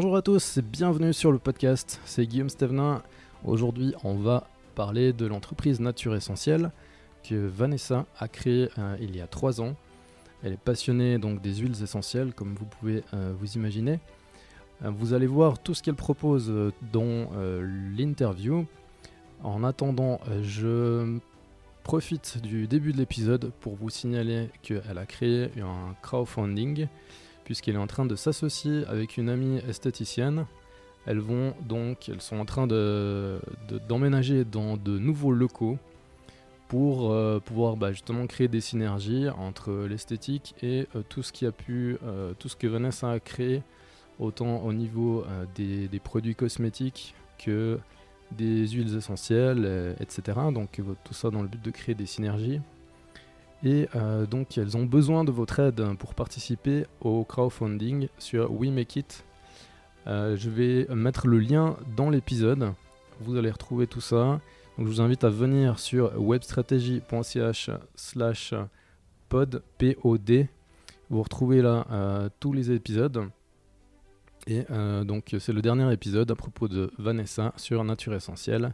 Bonjour à tous et bienvenue sur le podcast. C'est Guillaume Stevenin. Aujourd'hui, on va parler de l'entreprise Nature Essentielle que Vanessa a créée euh, il y a trois ans. Elle est passionnée donc des huiles essentielles, comme vous pouvez euh, vous imaginer. Euh, vous allez voir tout ce qu'elle propose dans l'interview. En attendant, je profite du début de l'épisode pour vous signaler qu'elle a créé un crowdfunding puisqu'elle est en train de s'associer avec une amie esthéticienne. Elles vont donc, elles sont en train d'emménager de, dans de nouveaux locaux pour euh, pouvoir bah, justement créer des synergies entre l'esthétique et euh, tout ce qui a pu, euh, tout ce que Vanessa a créé, autant au niveau des, des, produits cosmétiques que des huiles essentielles, etc. Donc tout ça dans le but de créer des synergies. Et euh, donc elles ont besoin de votre aide pour participer au crowdfunding sur We Make It. Euh, je vais mettre le lien dans l'épisode. Vous allez retrouver tout ça. Je vous invite à venir sur webstrategy.ch slash pod, Vous retrouvez là euh, tous les épisodes. Et donc c'est le dernier épisode à propos de Vanessa sur Nature Essentielle.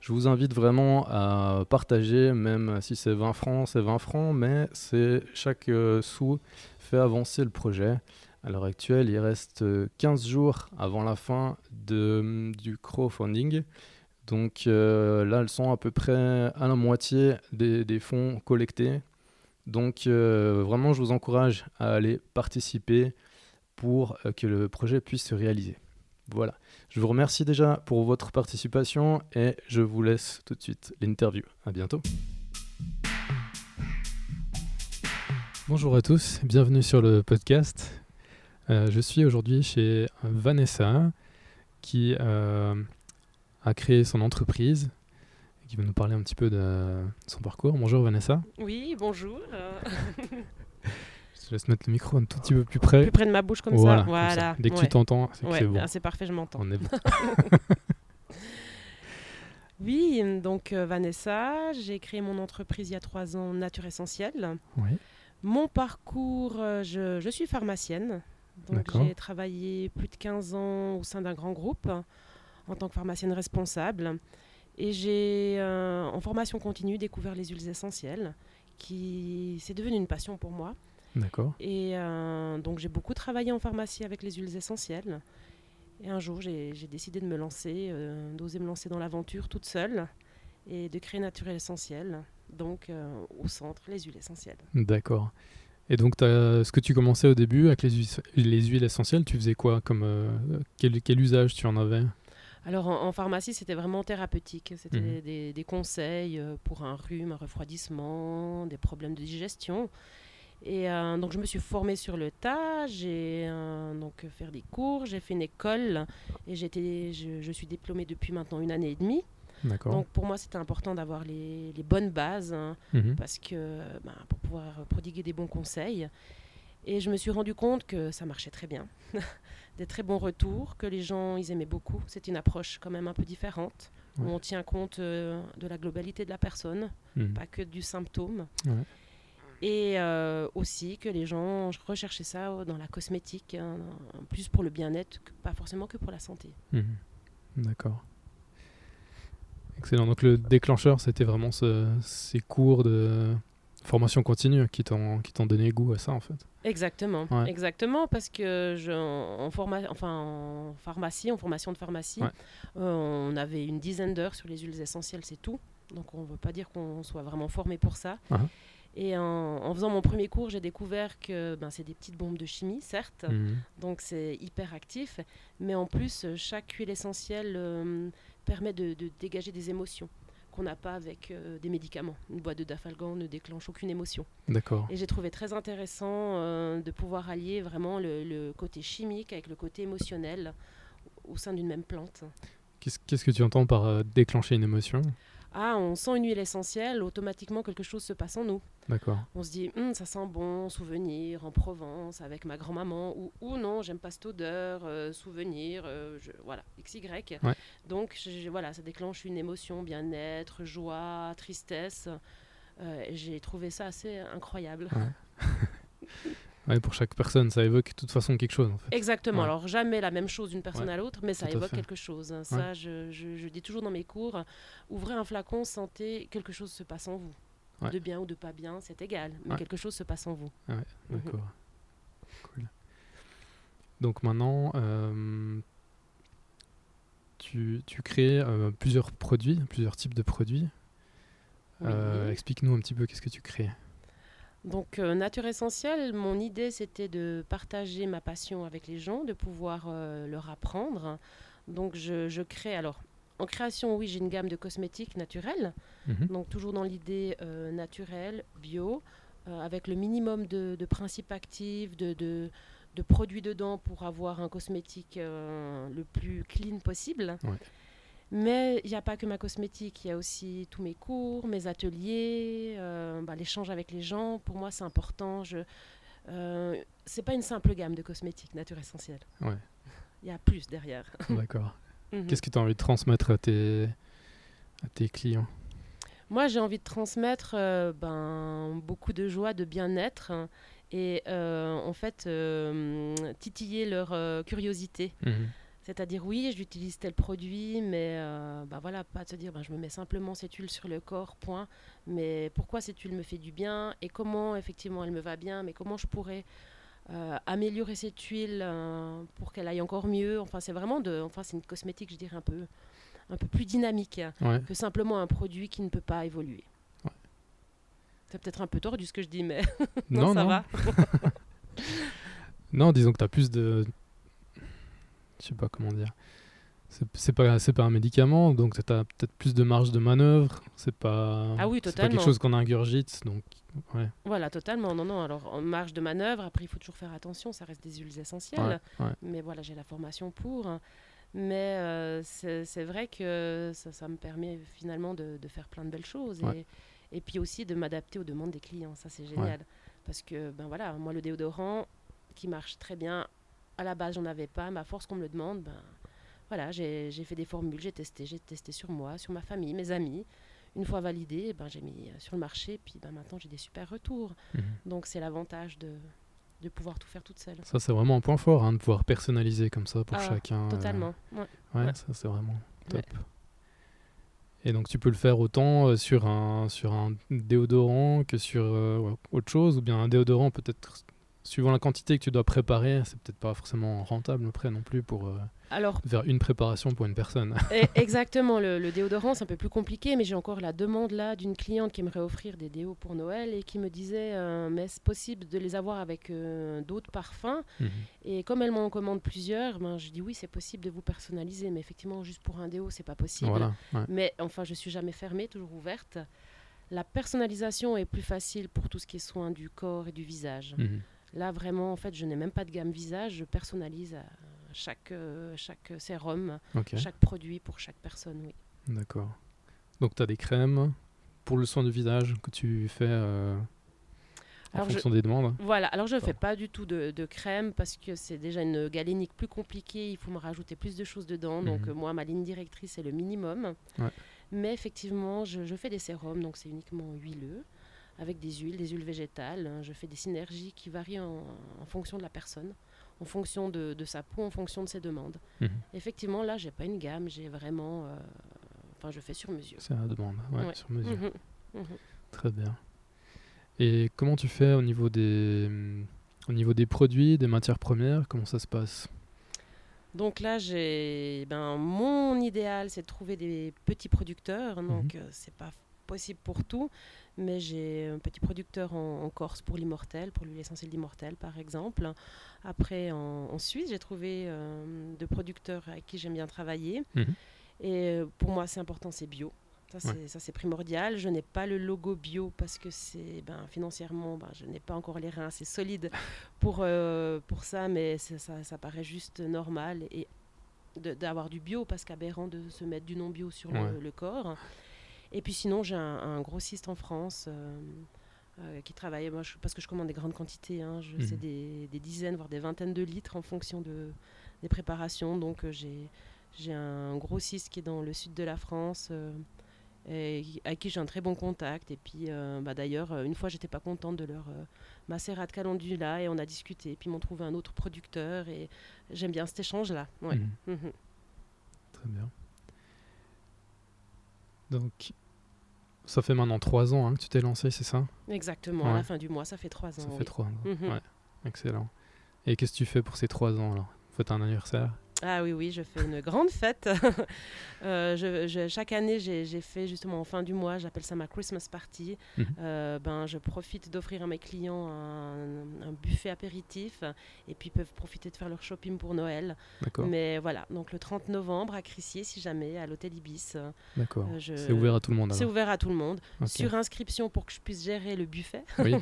Je vous invite vraiment à partager, même si c'est 20 francs, c'est 20 francs, mais c'est chaque euh, sou fait avancer le projet. À l'heure actuelle, il reste 15 jours avant la fin de, du crowdfunding. Donc euh, là, elles sont à peu près à la moitié des, fonds collectés. Donc euh, vraiment, je vous encourage à aller participer pour que le projet puisse se réaliser. Voilà. Je vous remercie déjà pour votre participation et je vous laisse tout de suite l'interview. À bientôt. Bonjour à tous, bienvenue sur le podcast. Euh, je suis aujourd'hui chez Vanessa qui euh, a créé son entreprise et qui va nous parler un petit peu de son parcours. Bonjour Vanessa. Oui, bonjour. Je laisse mettre le micro un tout petit peu plus près. Plus près de ma bouche comme ça. Voilà. Dès que tu t'entends, c'est bon. Ah, c'est parfait, je m'entends. Bon. oui, donc euh, Vanessa, j'ai créé mon entreprise il y a trois ans, Nature Essentielle. Oui. Mon parcours, euh, je, je, suis pharmacienne. Donc j'ai travaillé plus de 15 ans au sein d'un grand groupe en tant que pharmacienne responsable. Et j'ai, euh, en formation continue, découvert les huiles essentielles, qui c'est devenu une passion pour moi. D'accord. Et euh, donc j'ai beaucoup travaillé en pharmacie avec les huiles essentielles. Et un jour, j'ai décidé de me lancer, euh, d'oser me lancer dans l'aventure toute seule et de créer Naturel Essentiel, donc euh, au centre, les huiles essentielles. D'accord. Et donc, ce que tu commençais au début avec les, les huiles essentielles, tu faisais quoi comme, quel, quel, usage tu en avais? Alors en, pharmacie, c'était vraiment thérapeutique. C'était mhm. des, des, conseils pour un rhume, un refroidissement, des problèmes de digestion. Et euh, donc, je me suis formée sur le tas. J'ai euh, donc fait des cours, j'ai fait une école et j'étais, je, suis diplômée depuis maintenant une année et demie. Donc, pour moi, c'était important d'avoir les, les, bonnes bases hein, mhm. parce que ben, pour pouvoir prodiguer des bons conseils. Et je me suis rendu compte que ça marchait très bien, des très bons retours, que les gens ils aimaient beaucoup. C'est une approche quand même un peu différente où on tient compte euh, de la globalité de la personne, mhm. pas que du symptôme. Ouais. Et euh, aussi que les gens recherchaient ça dans la cosmétique, hein, plus pour le bien-être, pas forcément que pour la santé. Mhm. D'accord. Excellent. Donc le déclencheur, c'était vraiment ces cours de formation continue qui t'ont donné goût à ça en fait. Exactement, exactement parce que je, en, enfin, en pharmacie, en formation de pharmacie, euh, on avait une dizaine d'heures sur les huiles essentielles, c'est tout. Donc on ne veut pas dire qu'on soit vraiment formé pour ça. Uh et en, faisant mon premier cours, j'ai découvert que ben, c'est des petites bombes de chimie, certes, mhm. donc c'est hyper actif, mais en plus, chaque huile essentielle euh, permet de, dégager des émotions qu'on n'a pas avec euh, des médicaments. Une boîte de Dafalgan ne déclenche aucune émotion. D'accord. Et j'ai trouvé très intéressant euh, de pouvoir allier vraiment le, côté chimique avec le côté émotionnel au sein d'une même plante. Qu'est-ce que tu entends par déclencher une émotion? Ah, on sent une huile essentielle, automatiquement quelque chose se passe en nous. D'accord. On se dit, hum, ça sent bon, souvenir en Provence avec ma grand-maman, ou, ou non, j'aime pas cette odeur, euh, souvenir, euh, voilà, XY. Donc, voilà, ça déclenche une émotion, bien-être, joie, tristesse. Euh, j'ai trouvé ça assez incroyable. Ouais, pour chaque personne, ça évoque de toute façon quelque chose. En fait. Exactement. Ouais. Alors jamais la même chose d'une personne Ouais, à l'autre, mais ça tout évoque quelque chose. hein. Ça, je, je- je dis toujours dans mes cours, ouvrez un flacon, sentez quelque chose se passe en vous. De bien ou de pas bien, c'est égal, mais quelque chose se passe en vous. Mhm. D'accord. Cool. Donc maintenant, euh, tu, tu crées euh, plusieurs produits, plusieurs types de produits. Euh. Explique-nous un petit peu qu'est-ce que tu crées. Donc, euh, Nature Essentielle, mon idée, c'était de partager ma passion avec les gens, de pouvoir euh, leur apprendre. Donc, je, je crée, alors, en création, oui, j'ai une gamme de cosmétiques naturels, Mhm. donc toujours dans l'idée euh, naturelle, bio, avec le minimum de, de principes actifs, de, de- de produits dedans pour avoir un cosmétique le plus clean possible. Ouais. Mais il n'y a pas que ma cosmétique, il y a aussi tous mes cours, mes ateliers, euh, bah, l'échange avec les gens. Pour moi, c'est important. Je, euh, c'est pas une simple gamme de cosmétiques nature essentielle. Ouais. Il y a plus derrière. D'accord. Mhm. Qu'est-ce que tu as envie de transmettre à tes, à tes clients? Moi, j'ai envie de transmettre euh, ben, beaucoup de joie, de bien-être hein, et euh, en fait titiller leur curiosité. Mhm. C'est-à-dire, oui, j'utilise tel produit, mais euh, bah voilà, pas de se dire, ben, je me mets simplement cette huile sur le corps, point. Mais pourquoi cette huile me fait du bien et comment, effectivement, elle me va bien, mais comment je pourrais euh, améliorer cette huile euh, pour qu'elle aille encore mieux? Enfin, c'est vraiment de, enfin, c'est une cosmétique, je dirais, un peu, un peu plus dynamique Ouais. que simplement un produit qui ne peut pas évoluer. Ouais. C'est peut-être un peu tordu ce que je dis, mais Non, ça non. va. Non, disons que tu as plus de. Je sais pas comment dire. C'est- pas, pas un médicament, donc tu as peut-être plus de marge de manœuvre. C'est pas, Ah oui, pas quelque chose qu'on ingurgite. Donc, ouais. Voilà, totalement. Non, non. Alors, en marge de manœuvre, après, il faut toujours faire attention, ça reste des huiles essentielles. ouais, ouais. Mais voilà, j'ai la formation pour. hein. Mais euh, c'est vrai que ça, ça me permet finalement de, de faire plein de belles choses. Et, et puis aussi de m'adapter aux demandes des clients. Ça, c'est génial. Parce que, ben voilà, moi, le déodorant qui marche très bien, à la base, j'en avais pas. Mais à force qu'on me le demande, ben voilà, j'ai j'ai fait des formules, j'ai testé, j'ai testé sur moi, sur ma famille, mes amis. Une fois validé, ben, j'ai mis euh, sur le marché. Puis ben, maintenant, j'ai des super retours. Mhm. Donc, c'est l'avantage de, de pouvoir tout faire toute seule. Ça, c'est vraiment un point fort, hein, de pouvoir personnaliser comme ça pour Ah, chacun. euh, Totalement. ouais. Ouais, Ouais. ça c'est vraiment Ouais. top. Et donc tu peux le faire autant euh, sur un sur un déodorant que sur euh, autre chose, ou bien un déodorant peut-être suivant la quantité que tu dois préparer, c'est peut-être pas forcément rentable après non plus pour euh, Alors, faire une préparation pour une personne. E- Exactement, le, le déodorant c'est un peu plus compliqué, mais j'ai encore la demande là d'une cliente qui aimerait offrir des déos pour Noël et qui me disait euh, mais est-ce possible de les avoir avec euh, d'autres parfums? Mhm. Et comme elle m'en commande plusieurs, ben, je dis oui c'est possible de vous personnaliser, mais effectivement juste pour un déo c'est pas possible. Voilà. ouais. Mais enfin je suis jamais fermée, toujours ouverte. La personnalisation est plus facile pour tout ce qui est soin du corps et du visage. Mhm. Là vraiment en fait je n'ai même pas de gamme visage, je personnalise à chaque, euh, chaque sérum, chaque produit pour chaque personne, oui. d'accord. Donc tu as des crèmes pour le soin du visage que tu fais euh, en Alors, je- fonction des demandes? Voilà, alors je ne fais pas du tout de, de crème parce que c'est déjà une galénique plus compliquée, il faut me rajouter plus de choses dedans. Donc Mhm. euh, moi, ma ligne directrice, c'est le minimum. Ouais. Mais effectivement, je, je fais des sérums, donc c'est uniquement huileux, avec des huiles, des huiles végétales. hein. Je fais des synergies qui varient en, en fonction de la personne, en fonction de, de sa peau, en fonction de ses demandes. Mhm. Effectivement, là, j'ai pas une gamme, j'ai vraiment... euh, Enfin, je fais sur mesure. C'est à la demande, ouais, Ouais. sur mesure. Mhm. Mhm. Très bien. Et comment tu fais au niveau des, au niveau des produits, des matières premières? Comment ça se passe? Donc là, j'ai ben mon idéal, c'est de trouver des petits producteurs. Donc euh, c'est pas possible pour tout, mais j'ai un petit producteur en, en Corse pour l'immortel, pour l'huile essentielle d'immortel par exemple. Après en, en Suisse, j'ai trouvé euh, de producteurs avec qui j'aime bien travailler. Mhm. Et euh, pour moi, c'est important, c'est bio. Ça, c'est, Ouais. ça, c'est primordial. Je n'ai pas le logo bio parce que c'est, ben, financièrement, ben, je n'ai pas encore les reins assez solides pour, euh, pour ça, mais ça, ça paraît juste normal et d'avoir du bio parce qu'aberrant de se mettre du non bio sur le, corps. Et puis sinon, j'ai un, un grossiste en France euh, euh, qui travaille, moi, je- parce que je commande des grandes quantités, hein, je, Mhm. c'est des, des dizaines, voire des vingtaines de litres en fonction de, des préparations. Donc euh, j'ai j'ai un grossiste qui est dans le sud de la France. euh, et avec qui j'ai un très bon contact. Et puis, euh, bah, d'ailleurs, une fois, j'étais pas contente de leur macérat de calendula et on a discuté. Et puis, ils m'ont trouvé un autre producteur et j'aime bien cet échange-là. Ouais. Mhm. Mhm. Très bien. Donc, ça fait maintenant trois ans hein, que tu t'es lancé, c'est ça? Exactement, à la fin du mois, ça fait trois ans. Ça fait trois ans, mhm. ouais. Excellent. Et qu'est-ce que tu fais pour ces trois ans alors? Faites un anniversaire? Ah oui, oui, je fais une grande fête. Euh, je, chaque année, j'ai fait justement en fin du mois, j'appelle ça ma Christmas party. Mhm. Euh, ben, je profite d'offrir à mes clients un, buffet apéritif et puis ils peuvent profiter de faire leur shopping pour Noël. Mais voilà, donc le 30 novembre à Crissier, si jamais, à l'hôtel Ibis. D'accord. Euh, c'est ouvert à tout le monde. C'est ouvert à tout le monde. Sur inscription pour que je puisse gérer le buffet. Oui.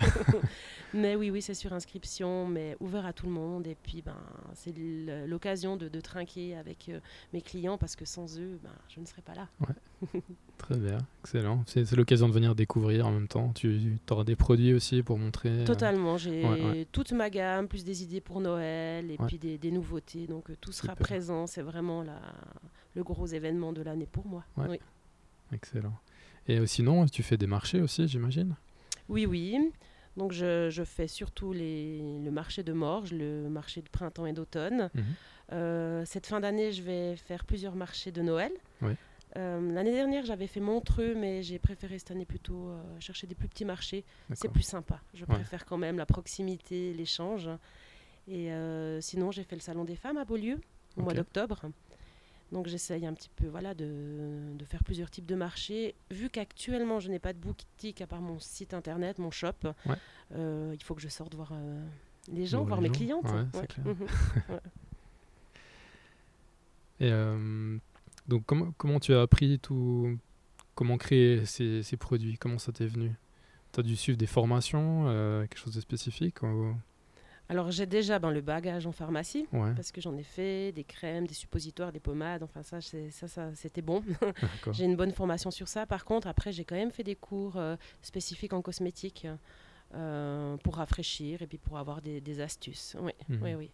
mais oui, oui, c'est sur inscription, mais ouvert à tout le monde. Et puis, ben, c'est l'occasion de, de trinquer avec euh, mes clients parce que sans eux, ben, je ne serais pas là. Très bien, excellent. C'est l'occasion de venir découvrir en même temps. Tu auras des produits aussi pour montrer. Euh, Totalement, j'ai toute ma gamme, plus des idées pour Noël et puis des, nouveautés. Donc euh, tout sera présent. C'est vraiment la, le gros événement de l'année pour moi. Oui. Excellent. Et sinon, tu fais des marchés aussi, j'imagine? Oui, oui. Donc je, je, fais surtout les, le marché de Morges, le marché de printemps et d'automne. Mhm. Euh, cette fin d'année, je vais faire plusieurs marchés de Noël. Euh, l'année dernière, j'avais fait Montreux, mais j'ai préféré cette année plutôt euh, chercher des plus petits marchés. C'est plus sympa. Je préfère quand même la proximité, l'échange. Et sinon, j'ai fait le Salon des femmes à Beaulieu au mois d'octobre. Donc j'essaye un petit peu voilà, de, de, faire plusieurs types de marchés. Vu qu'actuellement je n'ai pas de boutique à part mon site internet, mon shop, il faut que je sorte voir les gens, voir, mes clientes. Et euh, donc, comment, comment tu as appris tout Comment créer ces, ces produits? Comment ça t'est venu? Tu as dû suivre des formations, euh, quelque chose de spécifique Alors, j'ai déjà ben, le bagage en pharmacie, parce que j'en ai fait, des crèmes, des suppositoires, des pommades, enfin, ça, ça, ça c'était bon. j'ai une bonne formation sur ça. Par contre, après, j'ai quand même fait des cours euh, spécifiques en cosmétique. pour rafraîchir et puis pour avoir des, des astuces. Oui, mhm. oui, oui.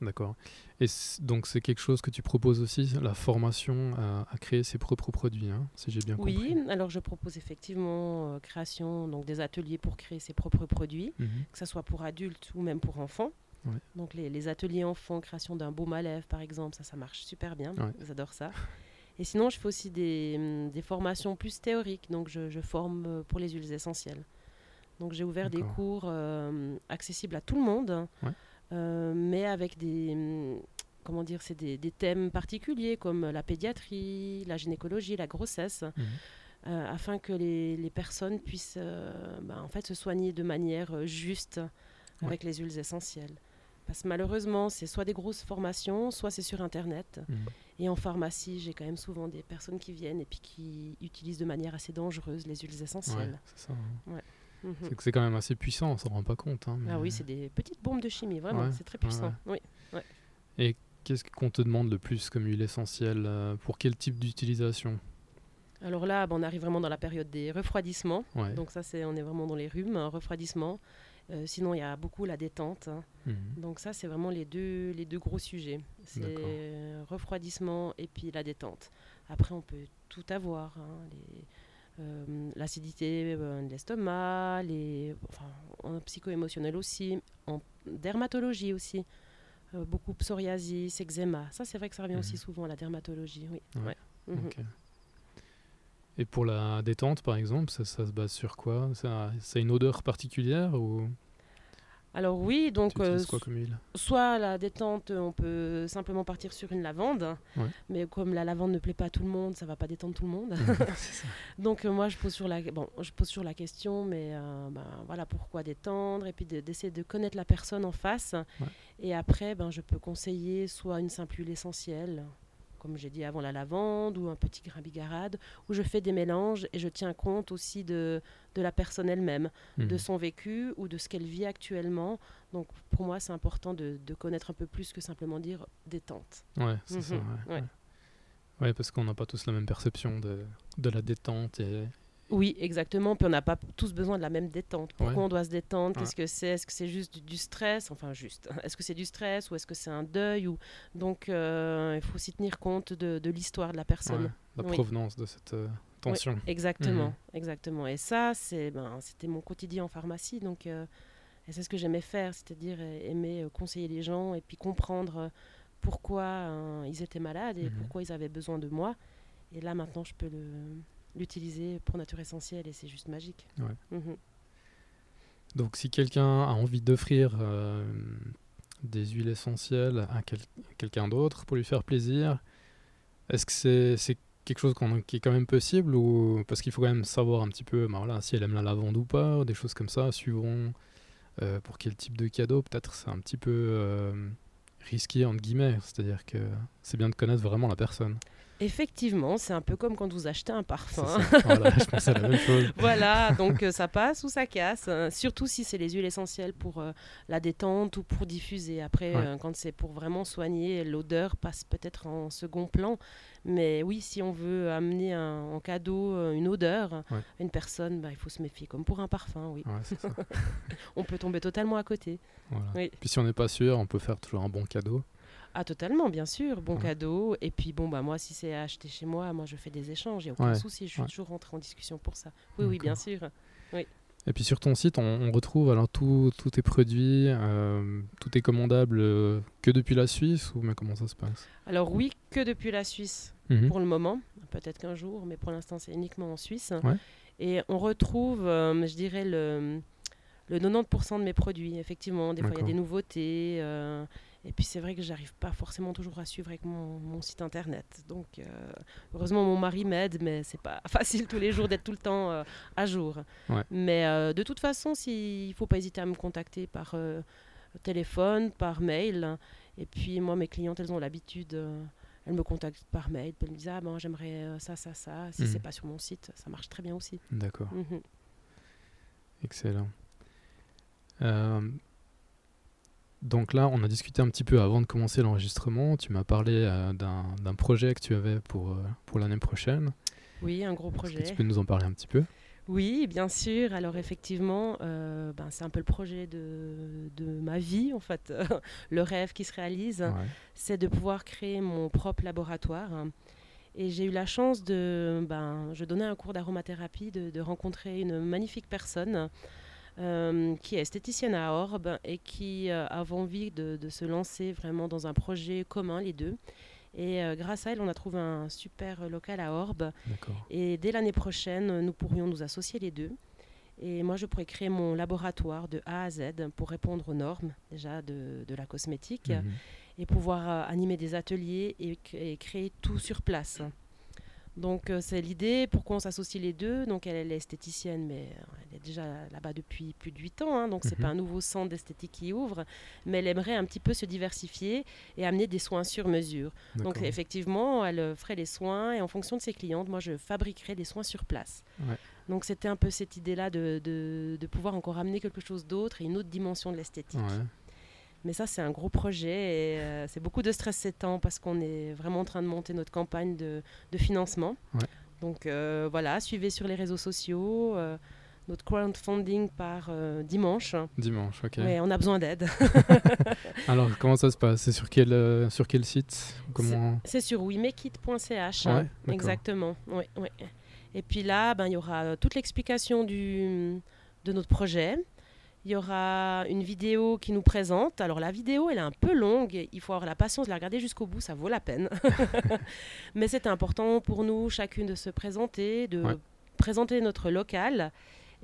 D'accord. Et donc c'est quelque chose que tu proposes aussi, la formation à, créer ses propres produits, hein, si j'ai bien compris. Oui, alors je propose effectivement euh, création, donc des ateliers pour créer ses propres produits, mhm. que ce soit pour adultes ou même pour enfants. Donc les, ateliers enfants, création d'un baume à lèvres par exemple, ça, ça marche super bien, j'adore ça. Et sinon, je fais aussi des, des formations plus théoriques, donc je, je, forme euh, pour les huiles essentielles. Donc j'ai ouvert des cours euh, accessibles à tout le monde. Ouais. Euh, mais avec des comment dire, c'est des, thèmes particuliers comme la pédiatrie, la gynécologie, la grossesse, mhm. euh, afin que les, personnes puissent euh, bah, en fait se soigner de manière juste avec les huiles essentielles. Parce que malheureusement, c'est soit des grosses formations, soit c'est sur Internet. Mhm. Et en pharmacie, j'ai quand même souvent des personnes qui viennent et puis qui utilisent de manière assez dangereuse les huiles essentielles. ça. Hein. Mhm. C'est quand même assez puissant, on s'en rend pas compte. Hein, ah oui, c'est des petites bombes de chimie, vraiment, c'est très puissant. Oui. Et qu'est-ce qu'on te demande le plus comme huile essentielle euh, Pour quel type d'utilisation? Alors là, on arrive vraiment dans la période des refroidissements. Donc ça, c'est on est vraiment dans les rhumes, hein, refroidissement. Euh, sinon, il y a beaucoup la détente. Hein. Mhm. Donc ça, c'est vraiment les deux, les deux gros sujets. C'est refroidissement et puis la détente. Après, on peut tout avoir. les, euh, l'acidité euh, de l'estomac, les, enfin, en psycho-émotionnel aussi, en dermatologie aussi. Euh, beaucoup psoriasis, eczéma. Ça, c'est vrai que ça revient aussi mhm. souvent à la dermatologie. Oui. Mhm. Et pour la détente, par exemple, ça, ça se base sur quoi? Ça, ça, a une odeur particulière ou? Alors oui, donc euh, soit la détente, on peut simplement partir sur une lavande, mais comme la lavande ne plaît pas à tout le monde, ça va pas détendre tout le monde. donc euh, moi je pose sur la bon, je pose sur la question, mais euh, ben, voilà pourquoi détendre? Et puis d'essayer de, connaître la personne en face. Et après, ben je peux conseiller soit une simple huile essentielle, comme j'ai dit avant, la lavande ou un petit grain bigarade, où je fais des mélanges et je tiens compte aussi de, de la personne elle-même, de mhm. son vécu ou de ce qu'elle vit actuellement. Donc pour moi, c'est important de, de, connaître un peu plus que simplement dire détente. Ouais, c'est ça. Mhm. Ouais. parce qu'on n'a pas tous la même perception de, de la détente et, oui, exactement. Puis on n'a pas tous besoin de la même détente. Pourquoi on doit se détendre? Qu'est-ce que c'est? Est-ce que c'est juste du, stress? Enfin, juste. Est-ce que c'est du stress ou est-ce que c'est un deuil ou... Donc, euh, il faut aussi tenir compte de, l'histoire de la personne. la provenance de cette euh, Attention. exactement, mhm. exactement. Et ça, c'est, ben, c'était mon quotidien en pharmacie, donc euh, c'est ce que j'aimais faire, c'est-à-dire aimer conseiller les gens et puis comprendre pourquoi ils étaient malades et mhm. pourquoi ils avaient besoin de moi. Et là, maintenant, je peux l'utiliser pour Nature Essentielle et c'est juste magique. Mhm. Donc, si quelqu'un a envie d'offrir des huiles essentielles à quelqu'un d'autre pour lui faire plaisir, est-ce que c'est quelque chose qui est quand même possible ou parce qu'il faut quand même savoir un petit peu bah voilà, si elle aime la lavande ou pas, des choses comme ça, suivant euh, pour quel type de cadeau, peut-être c'est un petit peu euh, risqué entre guillemets, c'est-à-dire que c'est bien de connaître vraiment la personne. Effectivement, c'est un peu comme quand vous achetez un parfum. voilà, je pensais à la même chose. voilà, donc euh, ça passe ou ça casse. Hein. surtout si c'est les huiles essentielles pour euh, la détente ou pour diffuser. Après, euh, quand c'est pour vraiment soigner, l'odeur passe peut-être en second plan. Mais oui, si on veut amener en cadeau une odeur à une personne, bah, il faut se méfier, comme pour un parfum, oui. on peut tomber totalement à côté. Puis si on n'est pas sûr, on peut faire toujours un bon cadeau. Ah, totalement, bien sûr. Bon cadeau. Et puis, bon, bah, moi, si c'est acheté chez moi, moi, je fais des échanges. Il n'y a aucun souci. Je suis toujours rentrée en discussion pour ça. Oui, oui, bien sûr. Oui. Et puis sur ton site, on, retrouve alors tous tes produits, euh, tout est commandable euh, que depuis la Suisse ou mais comment ça se passe? Alors oui, que depuis la Suisse mhm. pour le moment. Peut-être qu'un jour, mais pour l'instant c'est uniquement en Suisse. Et on retrouve, euh, je dirais, le, le 90% de mes produits. Effectivement, des fois il y a des nouveautés. Et puis c'est vrai que j'arrive pas forcément toujours à suivre avec mon, site internet. Donc euh, heureusement mon mari m'aide, mais c'est pas facile tous les jours d'être tout le temps euh, à jour. Mais euh, de toute façon, il faut pas hésiter à me contacter par téléphone, par mail. Et puis moi, mes clientes, elles ont l'habitude. elles me contactent par mail, elles me disent ah ben j'aimerais ça ça ça. Si ce mhm. c'est pas sur mon site, ça marche très bien aussi. D'accord. Mhm. Excellent. Donc là, on a discuté un petit peu avant de commencer l'enregistrement. Tu m'as parlé euh, d'un projet que tu avais pour, euh, pour l'année prochaine. Oui, un gros projet. tu peux nous en parler un petit peu? Oui, bien sûr. Alors effectivement, euh, ben, c'est un peu le projet de, de ma vie, en fait. le rêve qui se réalise, c'est de pouvoir créer mon propre laboratoire. Et j'ai eu la chance de... Ben, je donnais un cours d'aromathérapie, de, de, rencontrer une magnifique personne qui est esthéticienne à Orbe et qui euh, avait envie de, se lancer vraiment dans un projet commun, les deux. Et euh, grâce à elle, on a trouvé un super local à Orbe. Et dès l'année prochaine, nous pourrions nous associer les deux. Et moi, je pourrais créer mon laboratoire de A à Z pour répondre aux normes déjà de, de la cosmétique mhm. et pouvoir animer des ateliers et, créer tout sur place. Donc euh, c'est l'idée, pourquoi on s'associe les deux. Donc elle, est esthéticienne, mais elle est déjà là-bas depuis plus de 8 ans, hein, donc c'est mhm. pas un nouveau centre d'esthétique qui ouvre, mais elle aimerait un petit peu se diversifier et amener des soins sur mesure. Donc effectivement, elle euh, ferait les soins et en fonction de ses clientes, moi je fabriquerais des soins sur place. Donc c'était un peu cette idée-là de, de, pouvoir encore amener quelque chose d'autre et une autre dimension de l'esthétique. Mais ça, c'est un gros projet et euh, c'est beaucoup de stress ces temps parce qu'on est vraiment en train de monter notre campagne de, de financement. Donc euh, voilà, suivez sur les réseaux sociaux. Euh, notre crowdfunding par dimanche. Dimanche, ok. Mais on a besoin d'aide. Alors, comment ça se passe? C'est sur quel, sur quel site? Comment... C'est sur wemekit.ch. exactement. Ouais, ouais. Et puis là, ben, il y aura toute l'explication de notre projet. Il y aura une vidéo qui nous présente. Alors la vidéo, elle est un peu longue. Il faut avoir la patience de la regarder jusqu'au bout. Ça vaut la peine. Mais c'est important pour nous, chacune, de se présenter, de présenter notre local.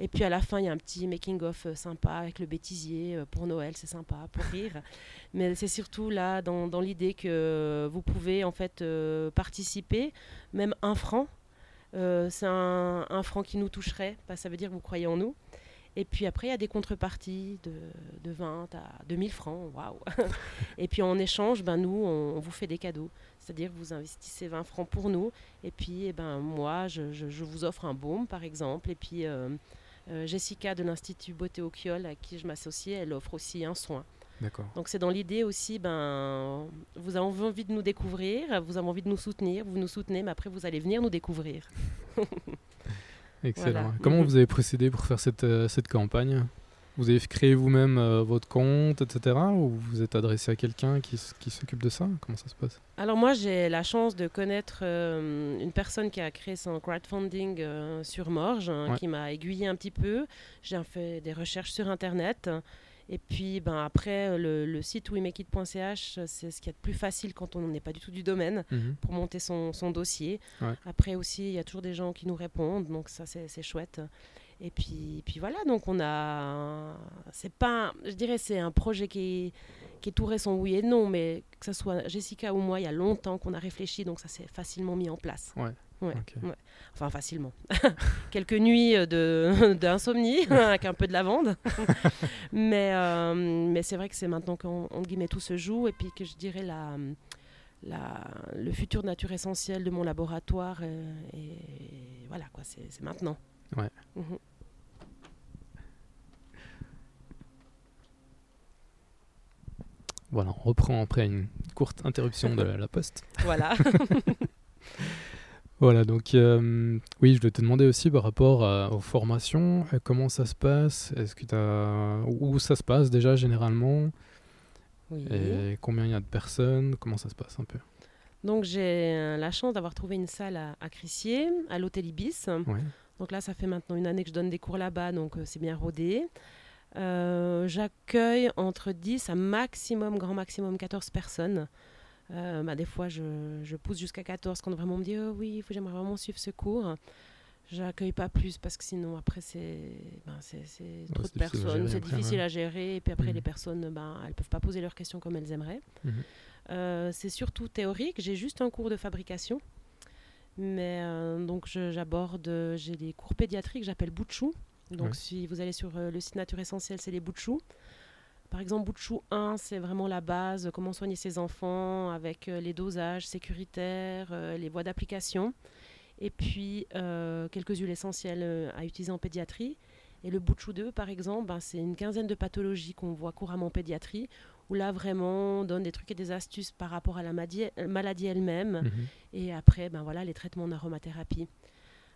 Et puis à la fin, il y a un petit making-of euh, sympa avec le bêtisier euh, pour Noël, c'est sympa, pour rire. Mais c'est surtout là, dans, l'idée que vous pouvez en fait euh, participer, même un franc. c'est un, un, franc qui nous toucherait, ça veut dire que vous croyez en nous. Et puis après, il y a des contreparties de, de 20 à 2000 francs. Waouh Et puis en échange, ben, nous, on, vous fait des cadeaux. C'est-à-dire que vous investissez 20 francs pour nous. Et puis, eh ben, moi, je, je, vous offre un baume, par exemple. Et puis, euh, euh, Jessica de l'Institut Beauté au à qui je m'associe, elle offre aussi un soin. Donc c'est dans l'idée aussi, ben, vous avez envie de nous découvrir, vous avez envie de nous soutenir, vous nous soutenez, mais après vous allez venir nous découvrir. Excellent. Comment mhm. vous avez procédé pour faire cette, euh, cette campagne? Vous avez créé vous-même euh, votre compte, etc. Ou vous êtes adressé à quelqu'un qui, qui s'occupe de ça? Comment ça se passe? Alors moi, j'ai la chance de connaître une personne qui a créé son crowdfunding sur Morge, hein, qui m'a aiguillé un petit peu. J'ai fait des recherches sur Internet. Et puis ben, après, le, le site wemakeit.ch, c'est ce qui est le plus facile quand on n'est pas du tout du domaine mhm. pour monter son, son dossier. Après aussi, il y a toujours des gens qui nous répondent, donc ça c'est chouette. Et puis, puis voilà, donc on a. C'est pas. Je dirais c'est un projet qui est, qui est tout récent, oui et non, mais que ce soit Jessica ou moi, il y a longtemps qu'on a réfléchi, donc ça s'est facilement mis en place. Ouais. Ouais, Enfin, facilement. Quelques nuits euh, d'insomnie, avec un peu de lavande. mais euh, mais c'est vrai que c'est maintenant qu'on guillemets tout se joue. Et puis que je dirais la, la, le futur nature essentielle de mon laboratoire. Euh, et, voilà, quoi, c'est maintenant. Ouais. Mhm. Voilà, on reprend après une courte interruption de la poste. Voilà. Voilà, donc euh, oui, je voulais te demander aussi par rapport aux formations, euh, comment ça se passe? Est-ce que as... Où ça se passe déjà généralement? Oui. Et combien il y a de personnes? Comment ça se passe un peu? Donc j'ai euh, la chance d'avoir trouvé une salle à, Crissier, à l'hôtel Ibis. Donc là, ça fait maintenant une année que je donne des cours là-bas, donc c'est bien rodé. J'accueille entre 10 à maximum, grand maximum 14 personnes. Euh, bah, des fois, je, je pousse jusqu'à 14 quand vraiment on me dit oh, oui, j'aimerais vraiment suivre ce cours. J'accueille pas plus parce que sinon, après, c'est ben, trop de personnes, c'est difficile à gérer. Et puis après, mhm. les personnes, ben, elles peuvent pas poser leurs questions comme elles aimeraient. Mhm. Euh, c'est surtout théorique. J'ai juste un cours de fabrication. Mais euh, donc, j'aborde, j'ai des cours pédiatriques, j'appelle Boutchou. Donc, si vous allez sur le site Nature Essentielle, c'est les Boutchou. Par exemple, Boutchou 1, c'est vraiment la base, comment soigner ses enfants avec euh, les dosages sécuritaires, euh, les voies d'application, et puis euh, quelques huiles essentielles à utiliser en pédiatrie. Et le Boutchou 2, par exemple, ben, c'est une quinzaine de pathologies qu'on voit couramment en pédiatrie, où là, vraiment, on donne des trucs et des astuces par rapport à la maladie, elle-même. Mhm. Et après, ben, voilà, les traitements en aromathérapie.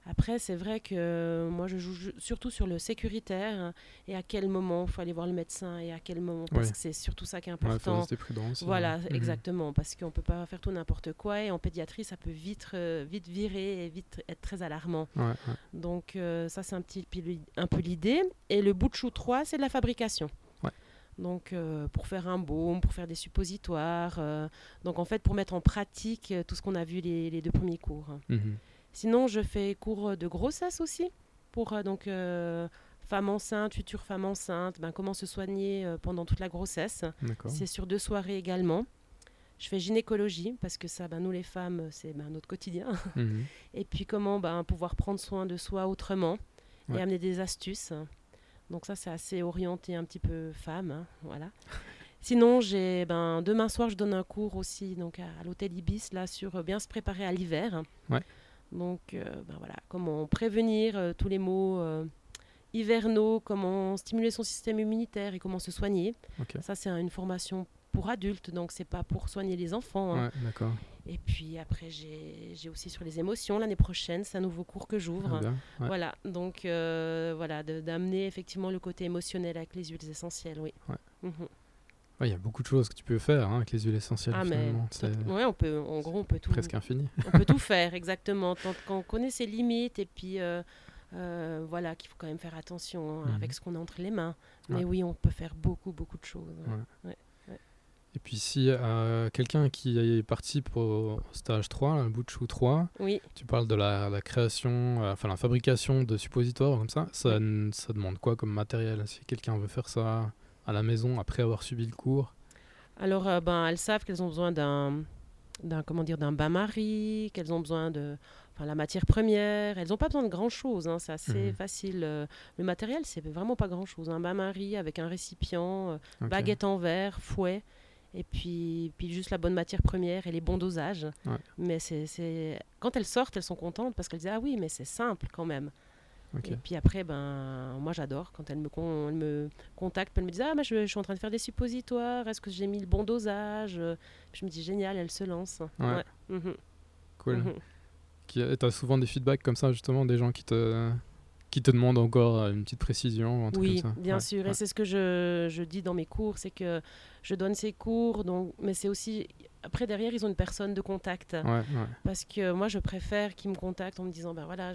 Après, c'est vrai que moi, je joue surtout sur le sécuritaire et à quel moment il faut aller voir le médecin et à quel moment, parce que c'est surtout ça qui est important. Ouais, voilà, mhm. exactement, parce qu'on ne peut pas faire tout n'importe quoi et en pédiatrie, ça peut vite, euh, vite virer et vite être très alarmant. Donc, euh, ça, c'est un, petit, un peu l'idée. Et le bout de chou 3, c'est de la fabrication. Donc, euh, pour faire un baume, pour faire des suppositoires. donc, en fait, pour mettre en pratique tout ce qu'on a vu les, deux premiers cours. Mhm. Sinon, je fais cours de grossesse aussi pour euh, donc euh, femme enceinte, future femme enceinte, ben, comment se soigner euh, pendant toute la grossesse. C'est sur deux soirées également. Je fais gynécologie parce que ça, ben, nous les femmes, c'est ben, notre quotidien. Mhm. et puis comment ben, pouvoir prendre soin de soi autrement et amener des astuces. Donc ça, c'est assez orienté un petit peu femme, hein, voilà. Sinon, j'ai ben, demain soir, je donne un cours aussi donc à, l'hôtel Ibis là sur bien se préparer à l'hiver. Ouais. Donc, euh, ben voilà, comment prévenir euh, tous les maux euh, hivernaux, comment stimuler son système immunitaire et comment se soigner. Ça, c'est une formation pour adultes, donc c'est pas pour soigner les enfants. Hein. Et puis après, j'ai aussi sur les émotions l'année prochaine, c'est un nouveau cours que j'ouvre. Ah, voilà, donc voilà, d'amener effectivement le côté émotionnel avec les huiles essentielles, oui. Mhm. Il y a beaucoup de choses que tu peux faire hein, avec les huiles essentielles. Ah, finalement. Ouais, on peut, en gros, on peut tout. Presque infini. on peut tout faire, exactement. Tant qu'on connaît ses limites et puis euh, euh, voilà, qu'il faut quand même faire attention hein, avec mhm. ce qu'on a entre les mains. Mais oui, on peut faire beaucoup, beaucoup de choses. Et puis, si euh, quelqu'un qui est parti pour stage 3, le bout de chou 3, oui. tu parles de la, création, enfin la fabrication de suppositoires comme ça, ça, ça demande quoi comme matériel? Si quelqu'un veut faire ça? À la maison après avoir subi le cours Alors, euh, ben, elles savent qu'elles ont besoin d'un, d'un comment dire, d'un bain-marie, qu'elles ont besoin de la matière première. Elles n'ont pas besoin de grand-chose, hein, c'est assez mhm. facile. Euh, le matériel, c'est vraiment pas grand-chose. Un bain-marie avec un récipient, euh, baguette en verre, fouet et puis, puis juste la bonne matière première et les bons dosages. Mais c'est, quand elles sortent, elles sont contentes parce qu'elles disent Ah oui, mais c'est simple quand même. Et puis après, ben, moi j'adore quand elle me, con, elle me contacte, elle me dit Ah, mais je, suis en train de faire des suppositoires, est-ce que j'ai mis le bon dosage Je me dis Génial, elle se lance. Ouais. Mhm. Cool. Mhm. Tu as souvent des feedbacks comme ça, justement, des gens qui te, qui te demande encore une petite précision Oui, bien sûr. Et c'est ce que je, je, dis dans mes cours, c'est que je donne ces cours, donc, mais c'est aussi après, derrière, ils ont une personne de contact. Parce que moi, je préfère qu'ils me contactent en me disant, ben voilà,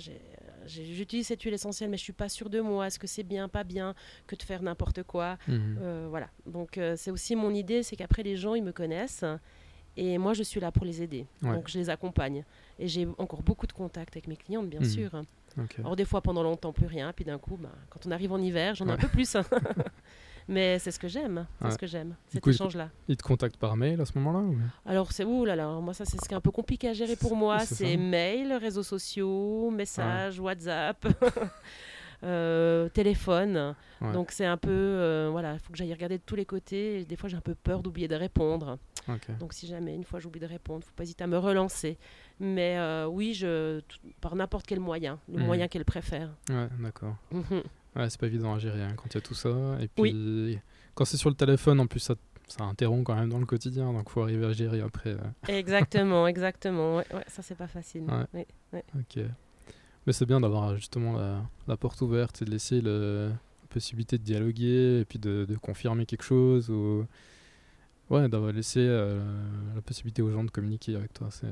j'utilise cette huile essentielle, mais je suis pas sûre de moi. Est-ce que c'est bien, pas bien, que de faire n'importe quoi? Mhm. Euh, voilà. Donc, euh, c'est aussi mon idée, c'est qu'après, les gens, ils me connaissent. Et moi, je suis là pour les aider. Donc, je les accompagne. Et j'ai encore beaucoup de contacts avec mes clientes, bien mhm. sûr. Alors, des fois, pendant longtemps, plus rien. Puis d'un coup, ben, quand on arrive en hiver, j'en ai un peu plus. Mais c'est ce que j'aime, c'est ce que j'aime, cet échange-là. Ils te contactent par mail à ce moment-là Alors c'est où là, là Moi ça c'est ce qui est un peu compliqué à gérer pour moi, c'est mail, réseaux sociaux, messages, WhatsApp. Euh, téléphone. Donc c'est un peu, euh, voilà, il faut que j'aille regarder de tous les côtés. des fois j'ai un peu peur d'oublier de répondre. Donc si jamais une fois j'oublie de répondre, faut pas hésiter à me relancer. Mais euh, oui, je, par n'importe quel moyen, le mhm. moyen qu'elle préfère. Ouais, d'accord. Mhm. Ouais, c'est pas évident à gérer hein, quand il y a tout ça. Et puis, quand c'est sur le téléphone, en plus, ça, ça, interrompt quand même dans le quotidien. Donc, il faut arriver à gérer après. Euh. Exactement, exactement. Ouais, ça, c'est pas facile. Ok. Mais c'est bien d'avoir justement la, porte ouverte et de laisser le, la possibilité de dialoguer et puis de, de confirmer quelque chose. Ou... Ouais, d'avoir laissé euh, la possibilité aux gens de communiquer avec toi. C'est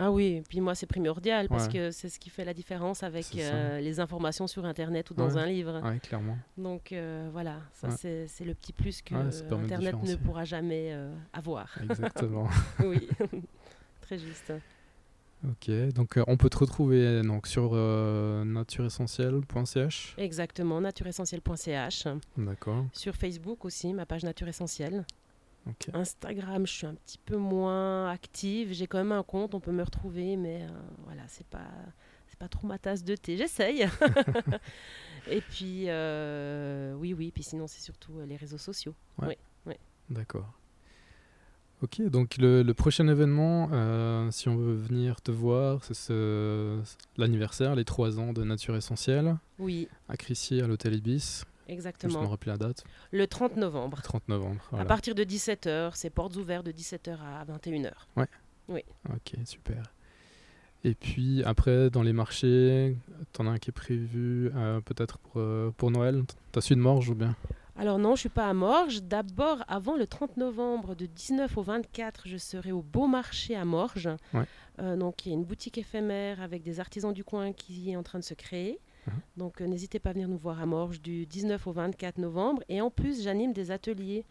ah oui, puis moi c'est primordial parce que c'est ce qui fait la différence avec euh, les informations sur Internet ou dans un livre. Oui, clairement. Donc euh, voilà, ça c'est le petit plus que Internet ne pourra jamais euh, avoir. Exactement. oui, très juste. Ok, donc on peut te retrouver donc, sur natureessentiel.ch Exactement, natureessentiel.ch. D'accord. Sur Facebook aussi, ma page Nature Essentielle. Instagram, je suis un petit peu moins active. J'ai quand même un compte, on peut me retrouver, mais euh, voilà, c'est pas c'est pas trop ma tasse de thé. J'essaye. et puis euh, oui, oui. Puis sinon, c'est surtout euh, les réseaux sociaux. Oui, oui. D'accord. Ok, donc le, prochain événement, si on veut venir te voir, c'est ce, l'anniversaire, les trois ans de Nature Essentielle. Oui. À Crissier, à l'hôtel Ibis. Exactement. Je me rappelle la date. Le 30 novembre. 30 novembre. À partir de 17h, c'est portes ouvertes de 17h à 21h. Ouais. Oui. Ok, super. Et puis après, dans les marchés, t'en as un qui est prévu euh, peut-être pour, euh, pour Noël? T'as su de Morges ou bien? Alors non, je suis pas à Morges. D'abord, avant le 30 novembre, de 19 au 24, je serai au Beau Marché à Morges. Ouais. Euh, donc il y a une boutique éphémère avec des artisans du coin qui est en train de se créer. Mhm. Donc euh, n'hésitez pas à venir nous voir à Morges du 19 au 24 novembre. Et en plus, j'anime des ateliers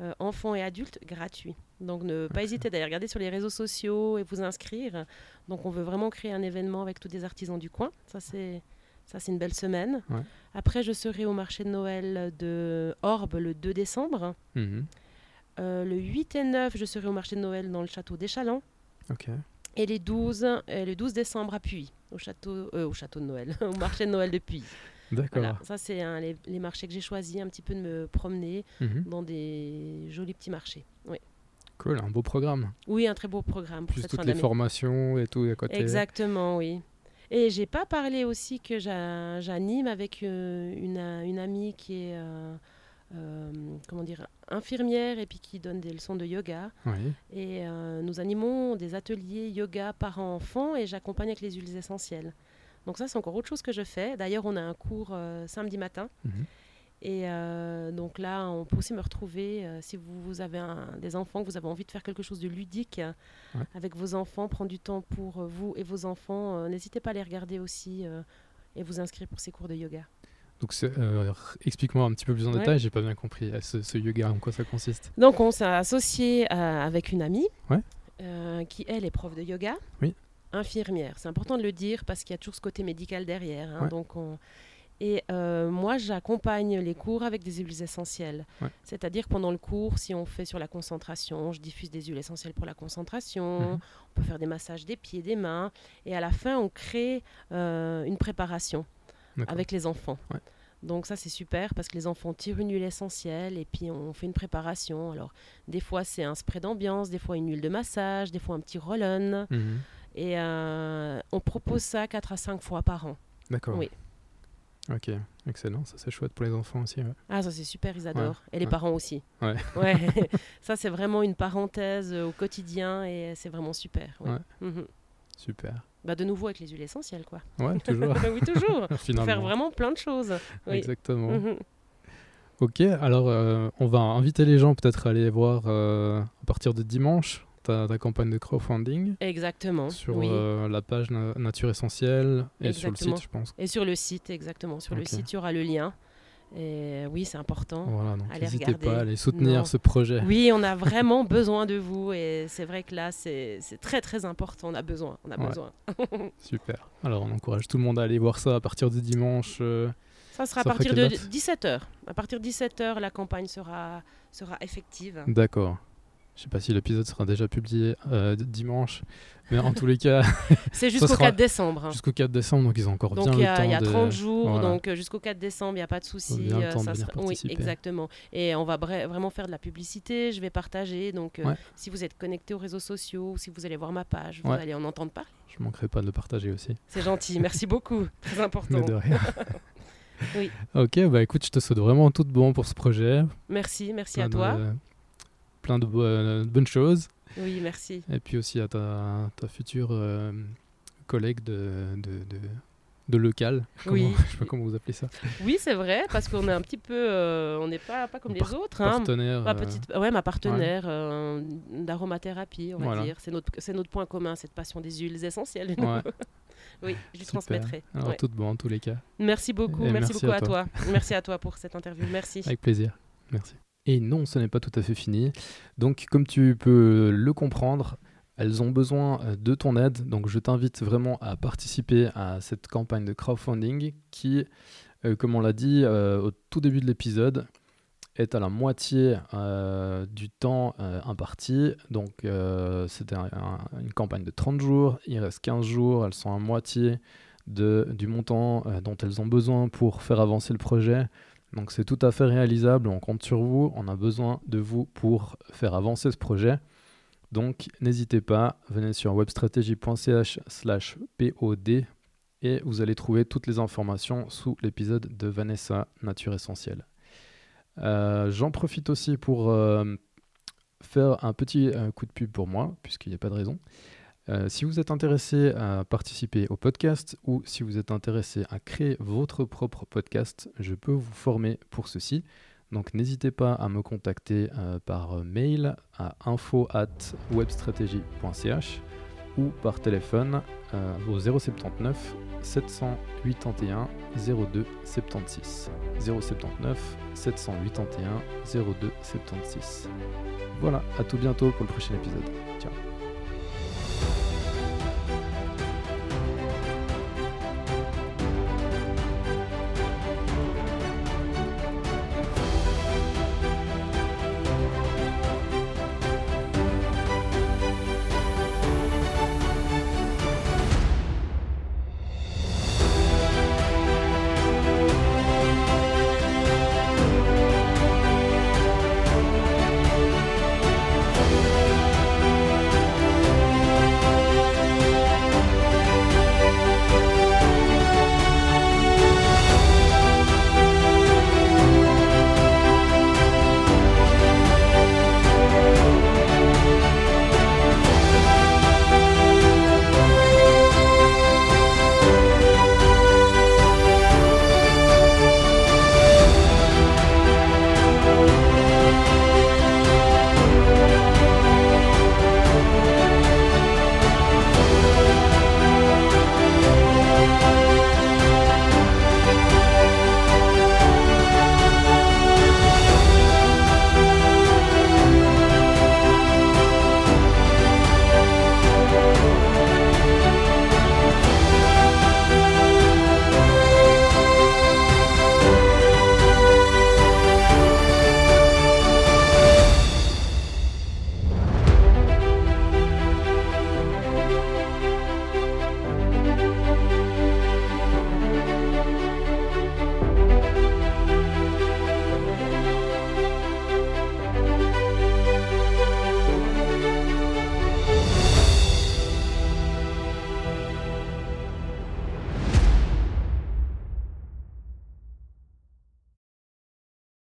euh, enfants et adultes gratuits. Donc ne pas hésiter d'aller regarder sur les réseaux sociaux et vous inscrire. Donc on veut vraiment créer un événement avec tous des artisans du coin. Ça c'est ça c'est une belle semaine. Après je serai au marché de Noël de Orbe le 2 décembre. Mhm. Euh, le 8 et 9 je serai au marché de Noël dans le château d'Échalon. Ok. Et les 12, le 12 décembre à Puy au château, euh, au château de Noël, au marché de Noël de Puy. D'accord. ça, c'est les, marchés que j'ai choisis, un petit peu de me promener mhm. dans des jolis petits marchés. Oui. Cool, un beau programme. Oui, un très beau programme. Plus toutes les formations et tout à côté. Exactement, oui. Et j'ai pas parlé aussi que j'anime avec euh, une, une, amie qui est euh, euh, comment dire, infirmière et puis qui donne des leçons de yoga. Et euh, nous animons des ateliers yoga parents-enfants et j'accompagne avec les huiles essentielles. Donc ça, c'est encore autre chose que je fais. D'ailleurs, on a un cours euh, samedi matin. Mhm. Et donc là, on peut aussi me retrouver si vous, avez des enfants, que vous avez envie de faire quelque chose de ludique avec vos enfants, prendre du temps pour vous et vos enfants. N'hésitez pas à les regarder aussi et vous inscrire pour ces cours de yoga. Donc, euh, explique-moi un petit peu plus en détail, j'ai pas bien compris euh, ce, yoga, en quoi ça consiste? Donc, on s'est associé euh, avec une amie qui, elle, est prof de yoga, oui. infirmière. C'est important de le dire parce qu'il y a toujours ce côté médical derrière. Hein. donc on... Et moi, j'accompagne les cours avec des huiles essentielles. C'est-à-dire, pendant le cours, si on fait sur la concentration, je diffuse des huiles essentielles pour la concentration, mhm. on peut faire des massages des pieds, des mains, et à la fin, on crée une préparation avec les enfants. Donc ça c'est super parce que les enfants tirent une huile essentielle et puis on fait une préparation. Alors des fois c'est un spray d'ambiance, des fois une huile de massage, des fois un petit roll-on. Mhm. Et euh, on propose ça 4 à 5 fois par an. D'accord. Oui. Ok, excellent, ça c'est chouette pour les enfants aussi. Ah ça c'est super, ils adorent. Et les parents aussi. Ouais. ouais. ça c'est vraiment une parenthèse au quotidien et c'est vraiment super. Mhm. Super. Bah, de nouveau avec les huiles essentielles, quoi. Ouais, toujours. oui, toujours. Finalement. Faire vraiment plein de choses. Oui. Exactement. Mhm. Ok, alors euh, on va inviter les gens peut-être à aller voir euh, à partir de dimanche ta, ta campagne de crowdfunding Exactement. sur oui. euh, la page Na- Nature Essentielle et sur le Exactement. site, je pense. Et sur le site, exactement. Sur le site, il y aura le lien. Et oui, c'est important. Voilà, n'hésitez pas à aller soutenir Non. ce projet. Oui, on a vraiment besoin de vous et c'est vrai que là, c'est très très important. On a besoin, on a Ouais. besoin. Super. Alors on encourage tout le monde à aller voir ça à partir de dimanche. euh, Ça sera à Ça partir de date? 17h. À partir de 17h, la campagne sera, sera effective. D'accord. Je sais pas si l'épisode sera déjà publié euh, dimanche, mais en tous les cas, C'est jusqu'au sera 4 décembre. jusqu'au 4 décembre, donc ils ont encore Donc bien y, le a, temps il y a de... 30 jours, Voilà. donc euh, jusqu'au 4 décembre, il n'y a pas de souci. le euh, sera- Oui, exactement. Et on va vraiment faire de la publicité, je vais partager. Donc euh, Ouais. si vous êtes connecté aux réseaux sociaux, ou si vous allez voir ma page, vous Ouais. allez en entendre parler. Je manquerai pas de le partager aussi. C'est gentil, merci beaucoup. Très important. Mais de rien. Oui. Ok, bah écoute, je te souhaite vraiment tout de bon pour ce projet. Merci, merci Plein à toi. de- plein de, bo- euh, bonnes choses. Oui, merci. Et puis aussi à ta, ta future euh, collègue de, de, de, de local. Oui. Je sais pas comment vous appelez ça. Oui, c'est vrai, parce qu'on est un petit peu. euh, on n'est pas, pas comme les autres. Hein. Partenaire. Ma petite, ouais, ma partenaire euh, d'aromathérapie, on va Voilà. dire. C'est notre, notre point commun, cette passion des huiles essentielles. Ouais. oui, je lui transmettrai. Alors Ouais. tout bon en tous les cas. Merci beaucoup, merci, merci beaucoup à à toi. merci à toi pour cette interview. Merci. Avec plaisir. Merci. Et non, ce n'est pas tout à fait fini. Donc, comme tu peux le comprendre, elles ont besoin euh, de ton aide. Donc, je t'invite vraiment à participer à cette campagne de crowdfunding qui, euh, comme on l'a dit euh, au tout début de l'épisode, est à la moitié du temps imparti. Donc, c'était un- un- une campagne de 30 jours. Il reste 15 jours. Elles sont à moitié du montant dont elles ont besoin pour faire avancer le projet. Donc c'est tout à fait réalisable, on compte sur vous, on a besoin de vous pour faire avancer ce projet. Donc n'hésitez pas, venez sur webstrategy.ch slash POD et vous allez trouver toutes les informations sous l'épisode de Vanessa Nature Essentielle. Euh, J'en profite aussi pour euh, faire un petit coup de pub pour moi, puisqu'il n'y a pas de raison. Euh, si vous êtes intéressé à participer au podcast ou si vous êtes intéressé à créer votre propre podcast, je peux vous former pour ceci. Donc n'hésitez pas à me contacter euh, par mail à info at webstrategy.ch ou par téléphone euh, au 079 781 02 76. 079 781 02 76. Voilà, à tout bientôt pour le prochain épisode. Ciao